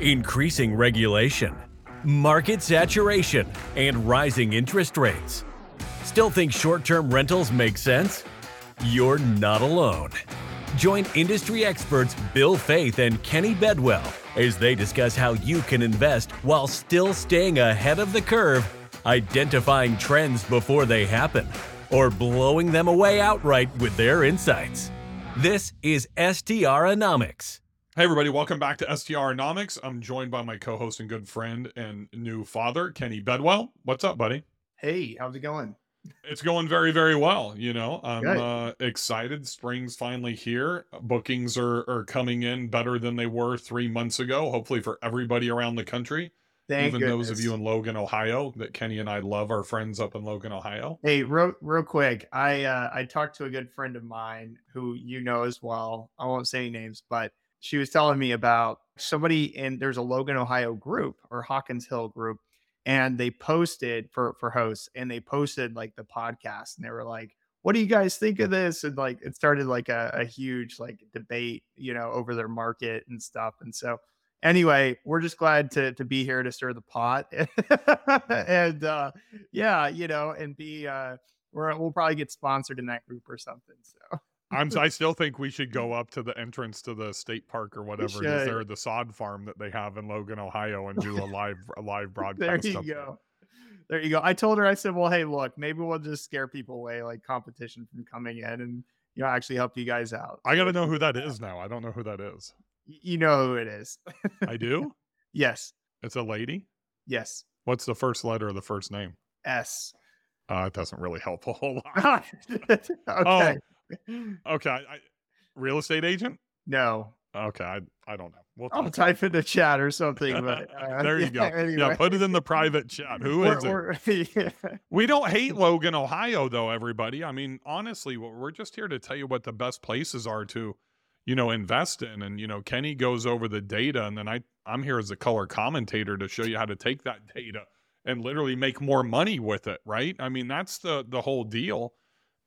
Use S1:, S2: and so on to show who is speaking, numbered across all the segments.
S1: increasing regulation, market saturation, and rising interest rates. Still think short term rentals make sense? You're not alone. Join industry experts Bill Faeth and Kenny Bedwell as they discuss how you can invest while still staying ahead of the curve, identifying trends before they happen, or blowing them away outright with their insights. This is STRonomics.
S2: Hey, everybody, welcome back to STRonomics. I'm joined by my co host and good friend and new father, Kenny Bedwell. What's up, buddy?
S3: Hey, how's it going?
S2: It's going very, very well. You know, I'm uh, excited. Spring's finally here. Bookings are, are coming in better than they were three months ago, hopefully for everybody around the country,
S3: Thank
S2: even
S3: goodness.
S2: those of you in Logan, Ohio, that Kenny and I love our friends up in Logan, Ohio.
S3: Hey, real real quick, I uh, I talked to a good friend of mine who you know as well. I won't say any names, but she was telling me about somebody in there's a Logan, Ohio group or Hocking Hill group, and they posted for for hosts and they posted like the podcast and they were like, "What do you guys think of this?" And like it started like a, a huge like debate, you know, over their market and stuff. And so anyway, we're just glad to to be here to stir the pot, and uh, yeah, you know, and be uh, we're, we'll probably get sponsored in that group or something. So
S2: I'm I still think we should go up to the entrance to the state park or whatever it is there, the sod farm that they have in Logan, Ohio, and do a live a live broadcast.
S3: there you
S2: up there.
S3: go. There you go. I told her, I said, well, hey, look, maybe we'll just scare people away, like competition from coming in and, you know, actually help you guys out.
S2: I got to know who that is now. I don't know who that is.
S3: You know who it is.
S2: I do.
S3: yes.
S2: It's a lady.
S3: Yes.
S2: What's the first letter of the first name?
S3: S.
S2: Uh, it doesn't really help a whole lot.
S3: okay.
S2: Okay, I, real estate agent.
S3: No.
S2: Okay, I I don't know. We'll
S3: I'll type in the chat or something. But uh,
S2: there you go.
S3: anyway.
S2: Yeah, put it in the private chat. Who
S3: We're-
S2: is it?
S3: we're- yeah.
S2: We don't hate Logan, Ohio, though. Everybody. I mean, honestly, we're we're just here to tell you what the best places are to, you know, invest in. And you know, Kenny goes over the data, and then I I'm here as a color commentator to show you how to take that data and literally make more money with it. Right? I mean, that's the the whole deal.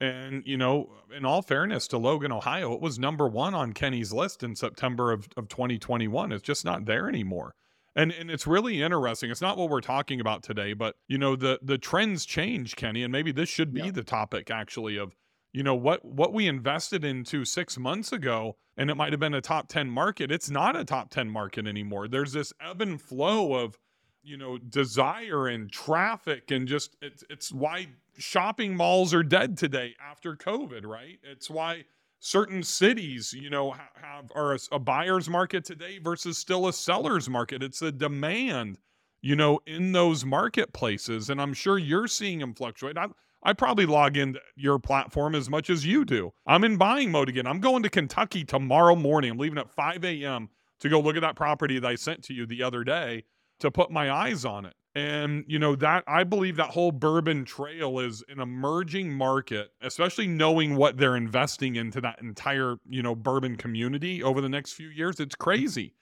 S2: And you know, in all fairness to Logan, Ohio, it was number one on Kenny's list in September of, of 2021. It's just not there anymore. And and it's really interesting. It's not what we're talking about today, but you know, the the trends change, Kenny, and maybe this should be
S3: Yeah.
S2: the topic actually of you know what what we invested into six months ago and it might have been a top 10 market it's not a top 10 market anymore there's this ebb and flow of you know desire and traffic and just it's it's why shopping malls are dead today after covid right it's why certain cities you know have are a, a buyer's market today versus still a seller's market it's a demand you know in those marketplaces and i'm sure you're seeing them fluctuate I, I probably log into your platform as much as you do. I'm in buying mode again. I'm going to Kentucky tomorrow morning. I'm leaving at 5 a.m. to go look at that property that I sent to you the other day to put my eyes on it. And, you know, that I believe that whole Bourbon Trail is an emerging market, especially knowing what they're investing into that entire, you know, bourbon community over the next few years. It's mm-hmm. crazy.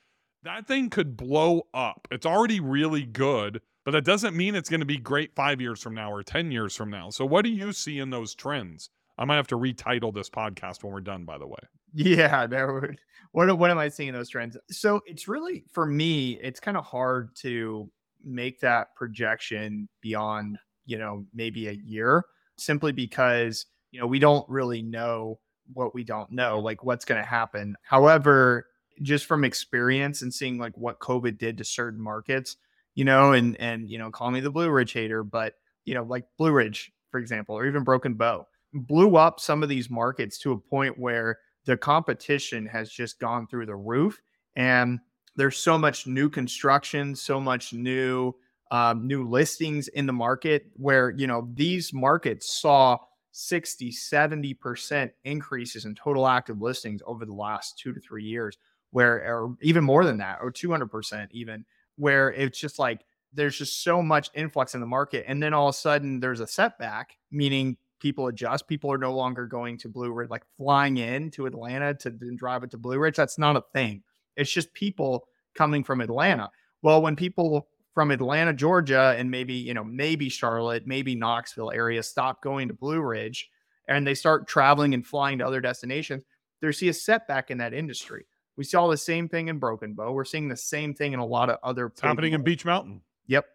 S2: That thing could blow up. It's already really good, but that doesn't mean it's going to be great five years from now or 10 years from now. So, what do you see in those trends? I might have to retitle this podcast when we're done, by the way.
S3: Yeah. What what am I seeing in those trends? So it's really for me, it's kind of hard to make that projection beyond, you know, maybe a year, simply because, you know, we don't really know what we don't know, like what's going to happen. However, just from experience and seeing like what COVID did to certain markets, you know, and and you know, call me the Blue Ridge hater, but you know, like Blue Ridge, for example, or even Broken Bow, blew up some of these markets to a point where the competition has just gone through the roof and there's so much new construction so much new um, new listings in the market where you know these markets saw 60 70% increases in total active listings over the last two to three years where or even more than that or 200% even where it's just like there's just so much influx in the market. And then all of a sudden there's a setback meaning people adjust people are no longer going to blue ridge like flying in to atlanta to drive it to blue ridge. That's not a thing it's just people coming from atlanta well when people from atlanta georgia and maybe you know maybe charlotte maybe knoxville area stop going to blue ridge and they start traveling and flying to other destinations there see a setback in that industry We saw the same thing in Broken Bow. We're seeing the same thing in a lot of other.
S2: It's happening in Beech Mountain.
S3: Yep.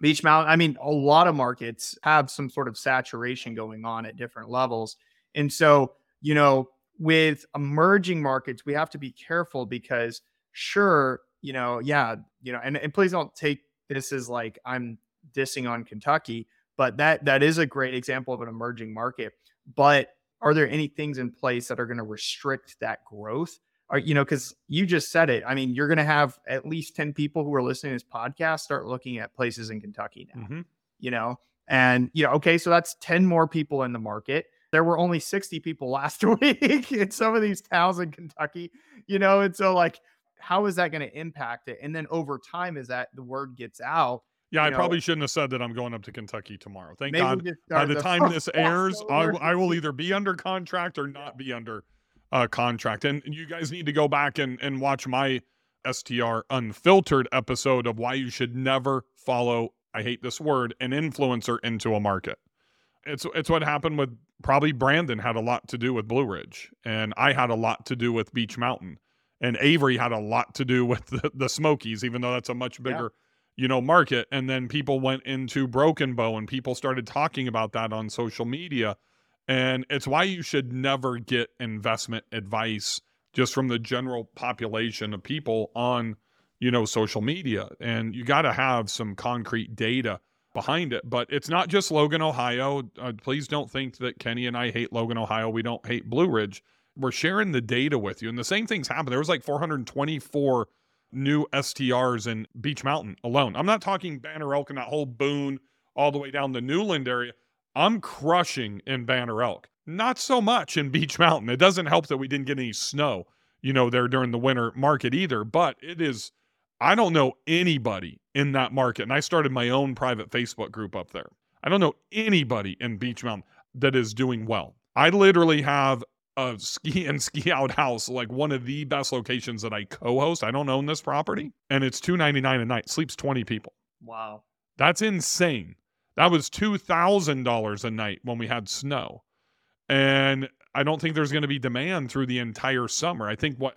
S3: Beech Mountain. I mean, a lot of markets have some sort of saturation going on at different levels. And so, you know, with emerging markets, we have to be careful because, sure, you know, yeah, you know, and, and please don't take this as like I'm dissing on Kentucky, but that that is a great example of an emerging market. But are there any things in place that are going to restrict that growth? Are you know, because you just said it. I mean, you're going to have at least 10 people who are listening to this podcast start looking at places in Kentucky now,
S2: Mhm.
S3: you know, and you know, okay, so that's 10 more people in the market. There were only 60 people last week in some of these towns in Kentucky, you know, and so like, how is that going to impact it? And then over time, as that the word gets out,
S2: Yeah, I
S3: know-
S2: probably shouldn't have said that I'm going up to Kentucky tomorrow. Thank God. By
S3: start
S2: the time this airs, I. I will either be under contract or not be under uh, contract. And you guys need to go back and, and watch my STR unfiltered episode of why you should never follow, I hate this word, an influencer into a market. It's it's what happened with probably Brandon had a lot to do with Blue Ridge, and I had a lot to do with Beech Mountain, and Avery had a lot to do with the, the Smokies, even though that's a much bigger, you know, market. And then people went into Broken Bow, and people started talking about that on social media, and it's why you should never get investment advice just from the general population of people on, you know, social media, and you got to have some concrete data behind it. But it's not just Logan, Ohio. Uh, please don't think that Kenny and I hate Logan, Ohio. We don't hate Blue Ridge. We're sharing the data with you. And the same things happen. There was like 424 new STRs in Beech Mountain alone. I'm not talking Banner Elk and that whole Boone all the way down the Newland area. I'm crushing in Banner Elk. Not so much in Beech Mountain. It doesn't help that we didn't get any snow, you know, there during the winter market either. But it is, I don't know anybody in that market. And I started my own private Facebook group up there. I don't know anybody in Beech Mountain that is doing well. I literally have a ski and ski out house, like one of the best locations that I co-host. I don't own this property, and it's two ninety nine a night. Sleeps twenty people.
S3: wow.
S2: That's insane. That was two thousand dollars a night when we had snow, and I don't think there's going to be demand through the entire summer. I think what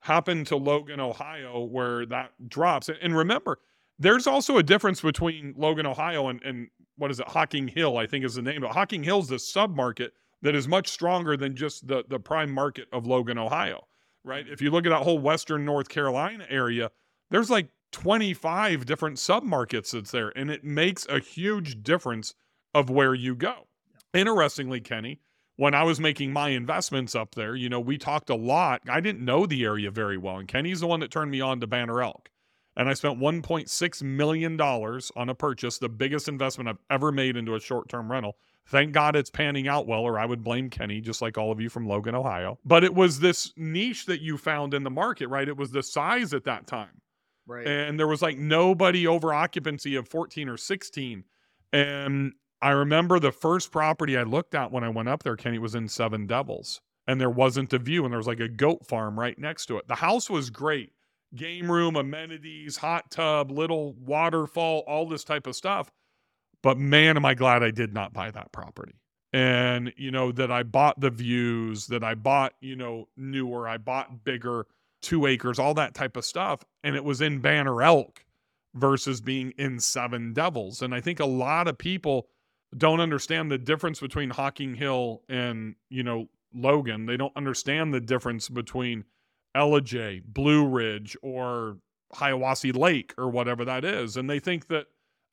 S2: happened to Logan, Ohio, where that drops, and remember, there's also a difference between Logan, Ohio, and and what is it, Hocking Hill? I think is the name. But Hocking Hill's the submarket that is much stronger than just the the prime market of Logan, Ohio. Right? Mm-hmm. If you look at that whole western North Carolina area, there's like 25 different submarkets that's there, and it makes a huge difference of where you go. Interestingly, Kenny, when I was making my investments up there, you know, we talked a lot. I didn't know the area very well, and Kenny's the one that turned me on to Banner Elk. And I spent $1.6 million on a purchase, the biggest investment I've ever made into a short term rental. Thank God it's panning out well, or I would blame Kenny, just like all of you from Logan, Ohio. But it was this niche that you found in the market, right? It was the size at that time
S3: Right.
S2: and there was like nobody over occupancy of 14 or 16 and i remember the first property i looked at when i went up there kenny was in seven devils and there wasn't a view and there was like a goat farm right next to it the house was great game room amenities hot tub little waterfall all this type of stuff but man am i glad i did not buy that property and you know that i bought the views that i bought you know newer i bought bigger two acres, all that type of stuff. And it was in Banner Elk versus being in Seven Devils. And I think a lot of people don't understand the difference between Hocking Hill and, you know, Logan. They don't understand the difference between Ellijay, Blue Ridge, or Hiawassee Lake or whatever that is. And they think that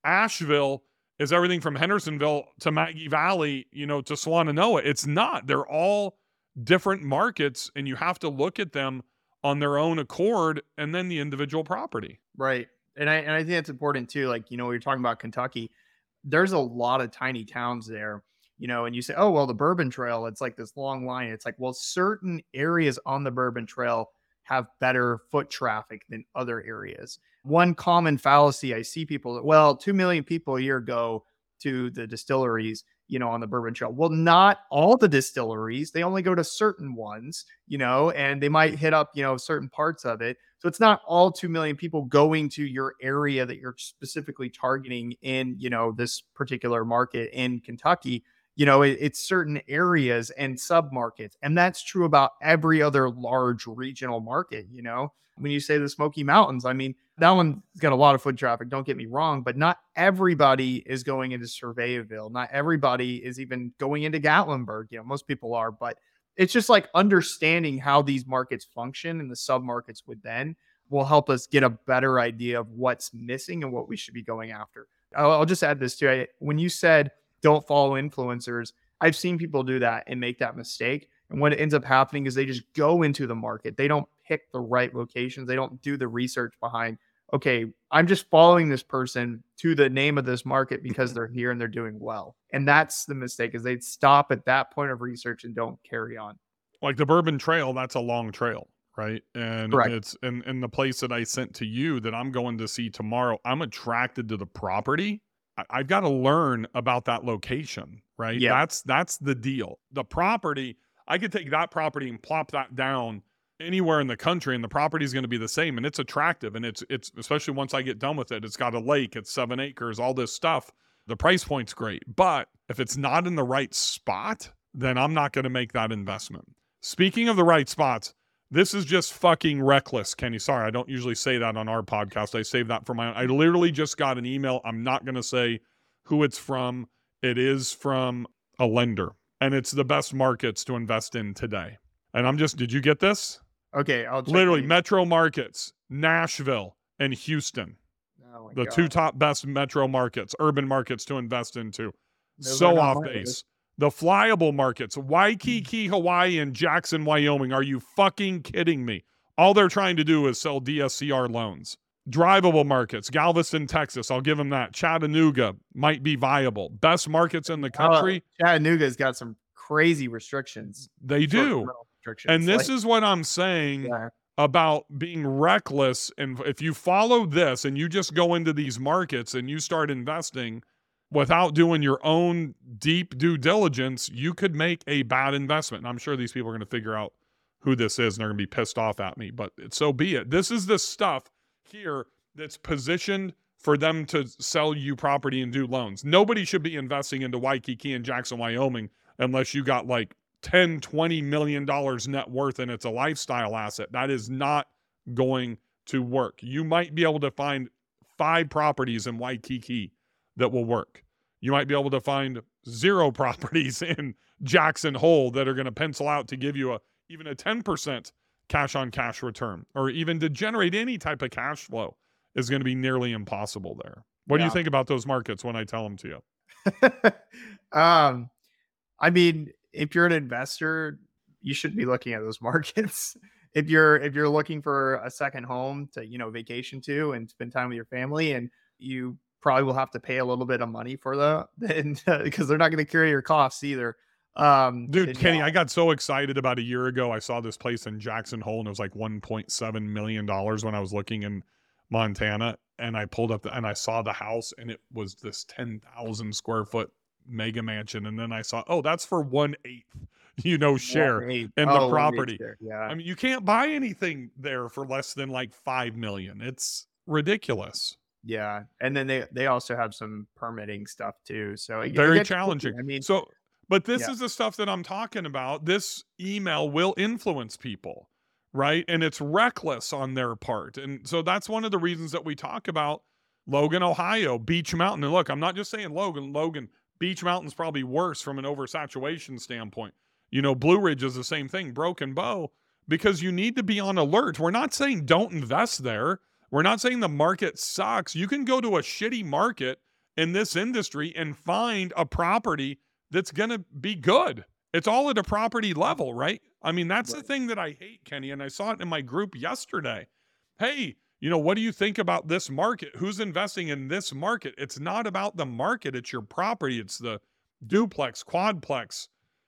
S2: Asheville is everything from Hendersonville to Maggie Valley, you know, to Swannanoa. It's not. They're all different markets, and you have to look at them on their own accord and then the individual property.
S3: Right. And I and I think that's important too. Like, you know, we are talking about Kentucky. There's a lot of tiny towns there, you know, and you say, oh, well, the Bourbon Trail, it's like this long line. It's like, well, certain areas on the Bourbon Trail have better foot traffic than other areas. One common fallacy I see people, well, 2 million people a year go to the distilleries, you know, on the Bourbon Trail. Well, not all the distilleries. They only go to certain ones, you know, and they might hit up, you know, certain parts of it. So it's not all 2 million people going to your area that you're specifically targeting in, you know, this particular market in Kentucky. You know, it, it's certain areas and submarkets. And that's true about every other large regional market. You know, when you say the Smoky Mountains, I mean, that one's got a lot of foot traffic, don't get me wrong, but not everybody is going into Sevierville. Not everybody is even going into Gatlinburg. You know, most people are, but it's just like understanding how these markets function and the submarkets within will help us get a better idea of what's missing and what we should be going after. I'll, I'll just add this too it. When you said don't follow influencers, I've seen people do that and make that mistake. And what ends up happening is they just go into the market. They don't pick the right locations. They don't do the research behind, okay, I'm just following this person to the name of this market because they're here and they're doing well. And that's the mistake is they'd stop at that point of research and don't carry on.
S2: Like the Bourbon Trail, that's a long trail right? And
S3: Correct.
S2: it's in in the place that I sent to you that I'm going to see tomorrow. I'm attracted to the property. I've got to learn about that location, right?
S3: Yeah.
S2: That's that's the deal. The property, I could take that property and plop that down anywhere in the country and the property is going to be the same and it's attractive and it's it's especially once I get done with it. It's got a lake, it's 7 acres, all this stuff. The price point's great. But if it's not in the right spot, then I'm not going to make that investment. Speaking of the right spots, this is just fucking reckless, Kenny. Sorry, I don't usually say that on our podcast. I save that for my own. I literally just got an email. I'm not going to say who it's from. It is from a lender, and it's the best markets to invest in today. And I'm just, did you get this?
S3: Okay, I'll
S2: Literally,
S3: these.
S2: metro markets, Nashville and Houston,
S3: Oh
S2: the
S3: God.
S2: two top best metro markets, urban markets to invest into.
S3: Those
S2: so off
S3: my
S2: base. The flyable markets, Waikiki, Hawaii, and Jackson, Wyoming. Are you fucking kidding me? All they're trying to do is sell DSCR loans. Drivable markets, Galveston, Texas. I'll give them that. Chattanooga might be viable. Best markets in the
S3: Uh,
S2: country.
S3: Chattanooga's got some crazy restrictions.
S2: They do.
S3: restrictions.
S2: And this
S3: Like,
S2: is what I'm saying
S3: yeah.
S2: about being reckless. And if you follow this and you just go into these markets and you start investing without doing your own deep due diligence, you could make a bad investment. And I'm sure these people are going to figure out who this is and they're going to be pissed off at me, but so be it. This is the stuff here that's positioned for them to sell you property and do loans. Nobody should be investing into Waikiki and Jackson, Wyoming, unless you got like 10, 20 million dollars net worth and it's a lifestyle asset. That is not going to work. You might be able to find five properties in Waikiki that will work. You might be able to find zero properties in Jackson Hole that are going to pencil out to give you a even a 10% cash on cash return or even to generate any type of cash flow is going to be nearly impossible there. What do you think about those markets when I tell them to you?
S3: um, I mean, if you're an investor, you shouldn't be looking at those markets. if you're if you're looking for a second home to you know vacation to and spend time with your family, and you probably will have to pay a little bit of money for that then because they're not going to carry your costs either. Um,
S2: Dude, Kenny,
S3: yeah.
S2: I got so excited about a year ago. I saw this place in Jackson Hole and it was like $1.7 million when I was looking in Montana. And I pulled up the, and I saw the house and it was this 10,000 square foot mega mansion. And then I saw, oh, that's for one eighth, you know, share. In the
S3: Oh, eighth
S2: property.
S3: Yeah.
S2: I mean, you can't buy anything there for less than like 5 million. It's ridiculous.
S3: Yeah, and then they they also have some permitting stuff too. So it, it
S2: Very
S3: tricky.
S2: challenging.
S3: I mean,
S2: so, but this
S3: Yeah.
S2: is the stuff that I'm talking about. This email will influence people, right? And it's reckless on their part. And so that's one of the reasons that we talk about Logan, Ohio, Beech Mountain. And look, I'm not just saying Logan, Logan, Beech Mountain's probably worse from an oversaturation standpoint. You know, Blue Ridge is the same thing, Broken Bow, because you need to be on alert. We're not saying don't invest there. We're not saying the market sucks. You can go to a shitty market in this industry and find a property that's going to be good. It's all at a property level, right? I mean, that's the thing that I hate, Kenny. And I saw it in my group yesterday. Hey, you know, what do you think about this market? Who's investing in this market? It's not about the market, it's your property. It's the duplex, quadplex,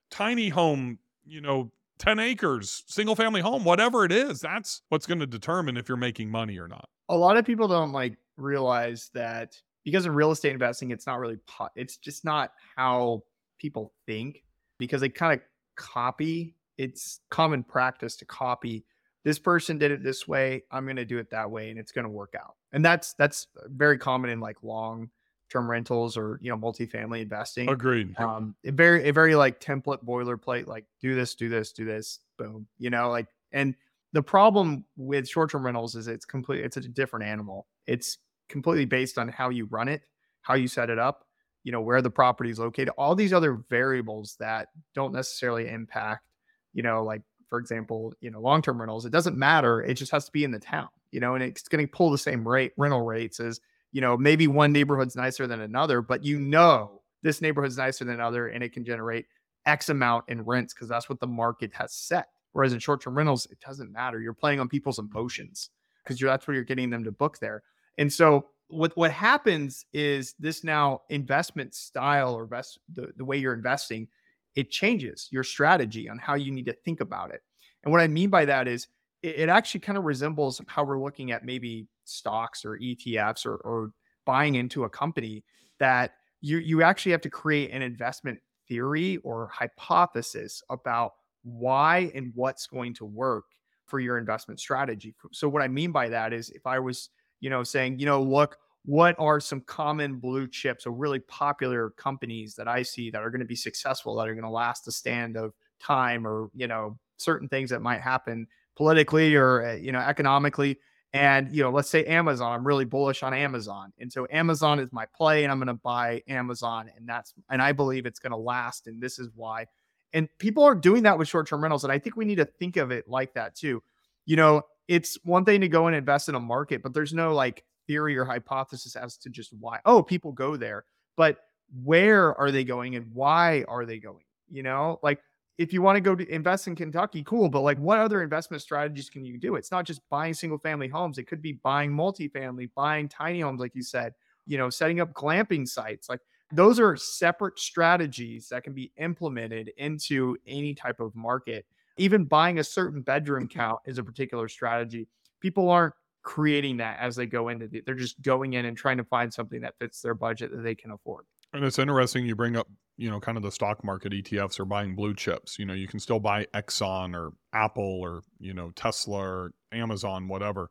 S2: tiny home, you know, 10 acres, single family home, whatever it is. That's what's going to determine if you're making money or not.
S3: A lot of people don't like realize that because in real estate investing, it's not really po- it's just not how people think because they kind of copy. It's common practice to copy. This person did it this way. I'm going to do it that way, and it's going to work out. And that's that's very common in like long term rentals or you know multifamily investing.
S2: Agreed.
S3: Um, a very a very like template boilerplate, like do this, do this, do this, boom. You know, like and the problem with short term rentals is it's complete. It's a different animal. It's completely based on how you run it, how you set it up, you know, where the property is located, all these other variables that don't necessarily impact, you know, like for example, you know, long term rentals. It doesn't matter. It just has to be in the town, you know, and it's going to pull the same rate rental rates as you know, maybe one neighborhood's nicer than another, but you know this neighborhood's nicer than another and it can generate X amount in rents because that's what the market has set. Whereas in short term rentals, it doesn't matter. You're playing on people's emotions because that's where you're getting them to book there. And so what what happens is this now investment style or invest the, the way you're investing, it changes your strategy on how you need to think about it. And what I mean by that is it, it actually kind of resembles how we're looking at maybe stocks or ETFs or, or buying into a company that you you actually have to create an investment theory or hypothesis about why and what's going to work for your investment strategy. So what I mean by that is if I was, you know, saying, you know, look, what are some common blue chips or really popular companies that I see that are going to be successful that are going to last the stand of time or, you know, certain things that might happen politically or, eh, you know, economically and, you know, let's say Amazon, I'm really bullish on Amazon. And so Amazon is my play and I'm going to buy Amazon and that's and I believe it's going to last and this is why. And people are doing that with short-term rentals and I think we need to think of it like that too. You know, it's one thing to go and invest in a market, but there's no like theory or hypothesis as to just why. Oh, people go there. But where are they going and why are they going? You know, like if you want to go to invest in Kentucky, cool. But like, what other investment strategies can you do? It's not just buying single family homes. It could be buying multifamily, buying tiny homes, like you said, you know, setting up glamping sites. Like, those are separate strategies that can be implemented into any type of market. Even buying a certain bedroom mm-hmm. count is a particular strategy. People aren't creating that as they go into it. They're just going in and trying to find something that fits their budget that they can afford.
S2: And it's interesting you bring up you know, kind of the stock market ETFs or buying blue chips. You know, you can still buy Exxon or Apple or, you know, Tesla or Amazon, whatever.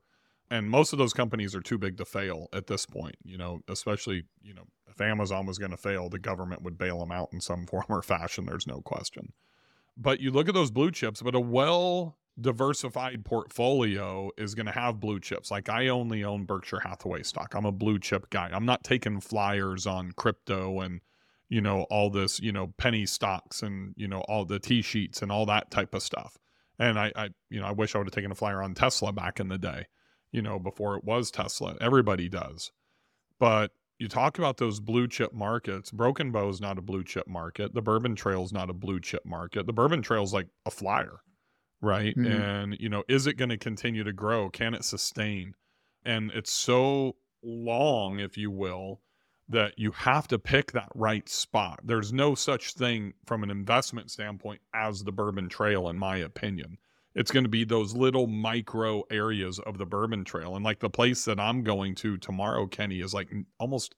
S2: And most of those companies are too big to fail at this point, you know, especially, you know, if Amazon was going to fail, the government would bail them out in some form or fashion. There's no question. But you look at those blue chips, but a well diversified portfolio is going to have blue chips. Like I only own Berkshire Hathaway stock. I'm a blue chip guy. I'm not taking flyers on crypto and, you know, all this, you know, penny stocks and, you know, all the T sheets and all that type of stuff. And I, I, you know, I wish I would have taken a flyer on Tesla back in the day, you know, before it was Tesla. Everybody does. But you talk about those blue chip markets. Broken Bow is not a blue chip market. The Bourbon Trail is not a blue chip market. The Bourbon Trail is like a flyer, right? Mm-hmm. And, you know, is it going to continue to grow? Can it sustain? And it's so long, if you will, that you have to pick that right spot. There's no such thing from an investment standpoint as the Bourbon Trail, in my opinion. It's going to be those little micro areas of the Bourbon Trail. And like the place that I'm going to tomorrow, Kenny, is like almost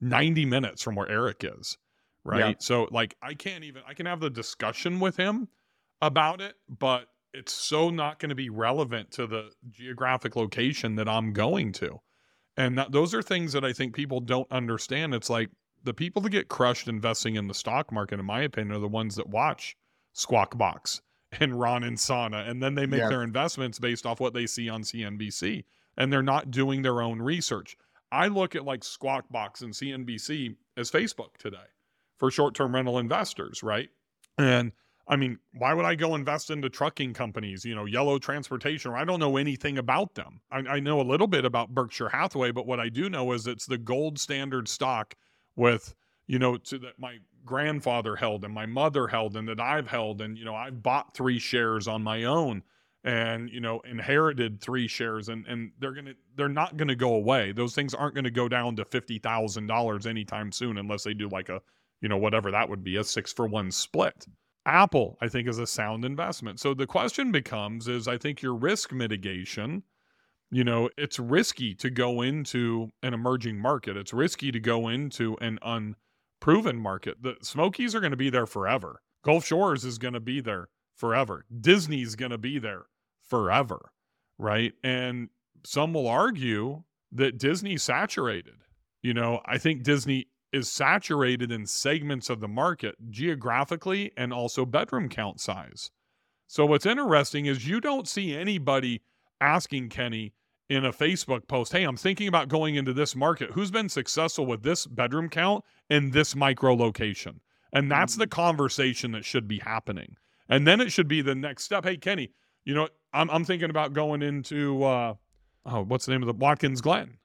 S2: 90 minutes from where Eric is. Right. Yeah. So, like, I can't even, I can have the discussion with him about it, but it's so not going to be relevant to the geographic location that I'm going to. And that, those are things that I think people don't understand. It's like the people that get crushed investing in the stock market, in my opinion, are the ones that watch Squawk Box and Ron and Sana, and then they make yeah. their investments based off what they see on CNBC, and they're not doing their own research. I look at like Squawk Box and CNBC as Facebook today for short-term rental investors, right? And I mean, why would I go invest into trucking companies, you know, yellow transportation? I don't know anything about them. I, I, know a little bit about Berkshire Hathaway, but what I do know is it's the gold standard stock with, you know, to that my grandfather held and my mother held and that I've held. And, you know, I've bought three shares on my own and, you know, inherited three shares and, and they're going to, they're not going to go away. Those things aren't going to go down to $50,000 anytime soon unless they do like a, you know, whatever that would be, a six for one split. Apple, I think, is a sound investment. So the question becomes is I think your risk mitigation, you know, it's risky to go into an emerging market. It's risky to go into an unproven market. The Smokies are going to be there forever. Gulf Shores is going to be there forever. Disney's going to be there forever, right? And some will argue that Disney saturated You know, I think Disney is saturated in segments of the market geographically and also bedroom count size. So what's interesting is you don't see anybody asking Kenny in a Facebook post, "Hey, I'm thinking about going into this market. Who's been successful with this bedroom count in this micro location?" And that's the conversation that should be happening. And then it should be the next step. Hey, Kenny, you know, I'm I'm thinking about going into uh oh, what's the name of the Watkins Glen?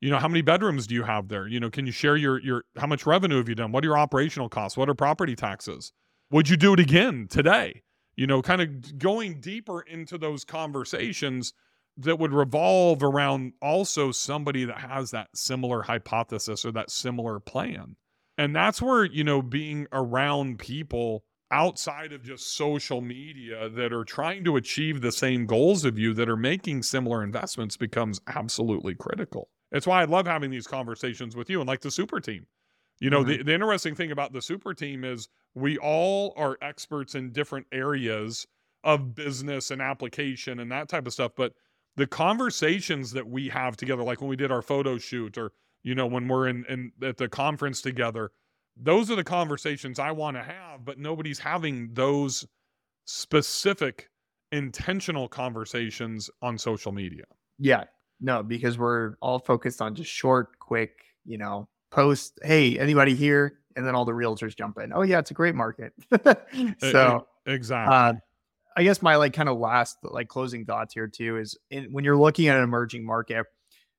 S2: You know, how many bedrooms do you have there? You know, can you share your your how much revenue have you done? What are your operational costs? What are property taxes? Would you do it again today? you know, kind of going deeper into those conversations that would revolve around also somebody that has that similar hypothesis or that similar plan. And that's where, you know, being around people outside of just social media that are trying to achieve the same goals of you that are making similar investments becomes absolutely critical. It's why I love having these conversations with you and like the super team. You know, mm-hmm. the, the interesting thing about the super team is we all are experts in different areas of business and application and that type of stuff. But the conversations that we have together, like when we did our photo shoot or, you know, when we're in, in at the conference together, those are the conversations I want to have, but nobody's having those specific intentional conversations on social media.
S3: Yeah. No, because we're all focused on just short, quick, you know, post, hey, anybody here? And then all the realtors jump in. Oh yeah, it's a great market. so
S2: exactly. Uh,
S3: I guess my like kind of last like closing thoughts here too is in, when you're looking at an emerging market.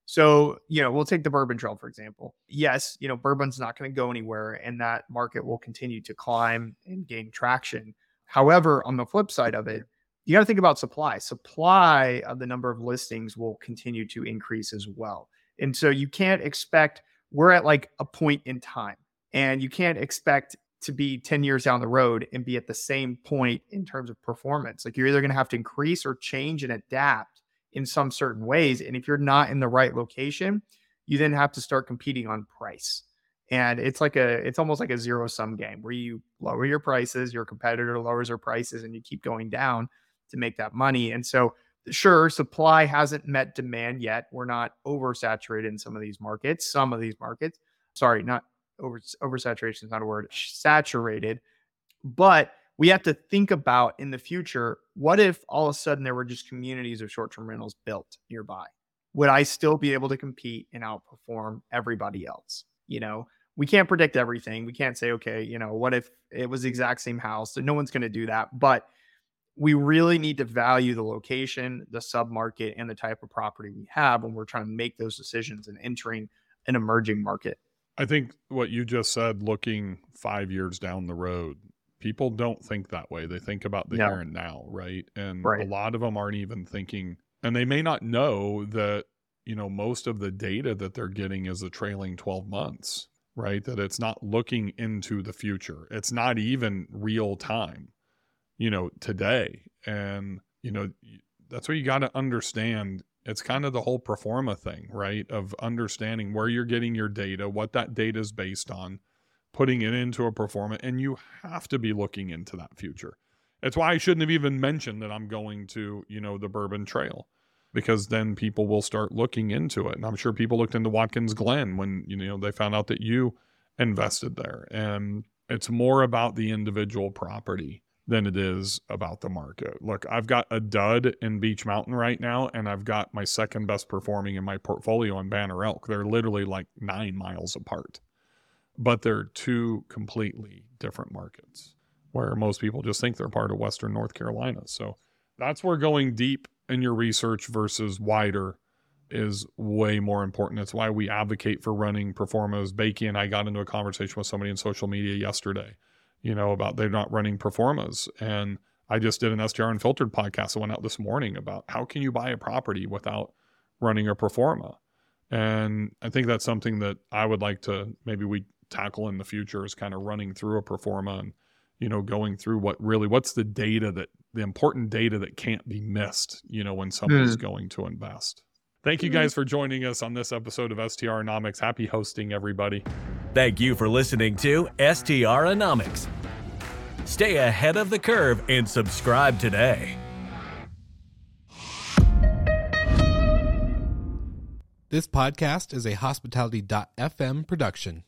S3: So, you know, we'll take the bourbon trail, for example. Yes, you know, bourbon's not going to go anywhere and that market will continue to climb and gain traction. However, on the flip side of it, you got to think about supply. Supply of the number of listings will continue to increase as well. And so you can't expect we're at like a point in time and you can't expect to be 10 years down the road and be at the same point in terms of performance. Like you're either going to have to increase or change and adapt in some certain ways. And if you're not in the right location, you then have to start competing on price. And it's like a, it's almost like a zero sum game where you lower your prices, your competitor lowers their prices, and you keep going down to make that money. And so sure, supply hasn't met demand yet. We're not oversaturated in some of these markets. Some of these markets, sorry, not over oversaturation is not a word, saturated. But we have to think about in the future, what if all of a sudden there were just communities of short-term rentals built nearby? Would I still be able to compete and outperform everybody else? You know, we can't predict everything. We can't say, okay, you know, what if it was the exact same house? So no one's going to do that. But we really need to value the location, the submarket, and the type of property we have when we're trying to make those decisions and entering an emerging market.
S2: I think what you just said, looking five years down the road, people don't think that way. They think about the no. here and now, right? And right. a lot of them aren't even thinking, and they may not know that, you know, most of the data that they're getting is a trailing 12 months, right? That it's not looking into the future, it's not even real time you know, today. And, you know, that's what you got to understand. It's kind of the whole pro forma thing, right? Of understanding where you're getting your data, what that data is based on, putting it into a pro forma, and you have to be looking into that future. It's why I shouldn't have even mentioned that I'm going to, you know, the Bourbon Trail, because then people will start looking into it. And I'm sure people looked into Watkins Glen when, you know, they found out that you invested there. And it's more about the individual property than it is about the market. Look, I've got a dud in Beech Mountain right now, and I've got my second best performing in my portfolio in Banner Elk. They're literally like nine miles apart, but they're two completely different markets where most people just think they're part of Western North Carolina. So that's where going deep in your research versus wider is way more important. It's why we advocate for running pro formas. Bakey and I got into a conversation with somebody in social media yesterday you know, about they're not running pro formas. And I just did an STR Unfiltered podcast that went out this morning about how can you buy a property without running a pro forma? And I think that's something that I would like to maybe we tackle in the future is kind of running through a pro forma and, you know, going through what really what's the data that the important data that can't be missed, you know, when someone's mm. going to invest. Thank you guys for joining us on this episode of STRonomics. Happy hosting, everybody.
S1: Thank you for listening to STRonomics. Stay ahead of the curve and subscribe today.
S4: This podcast is a hospitality.fm production.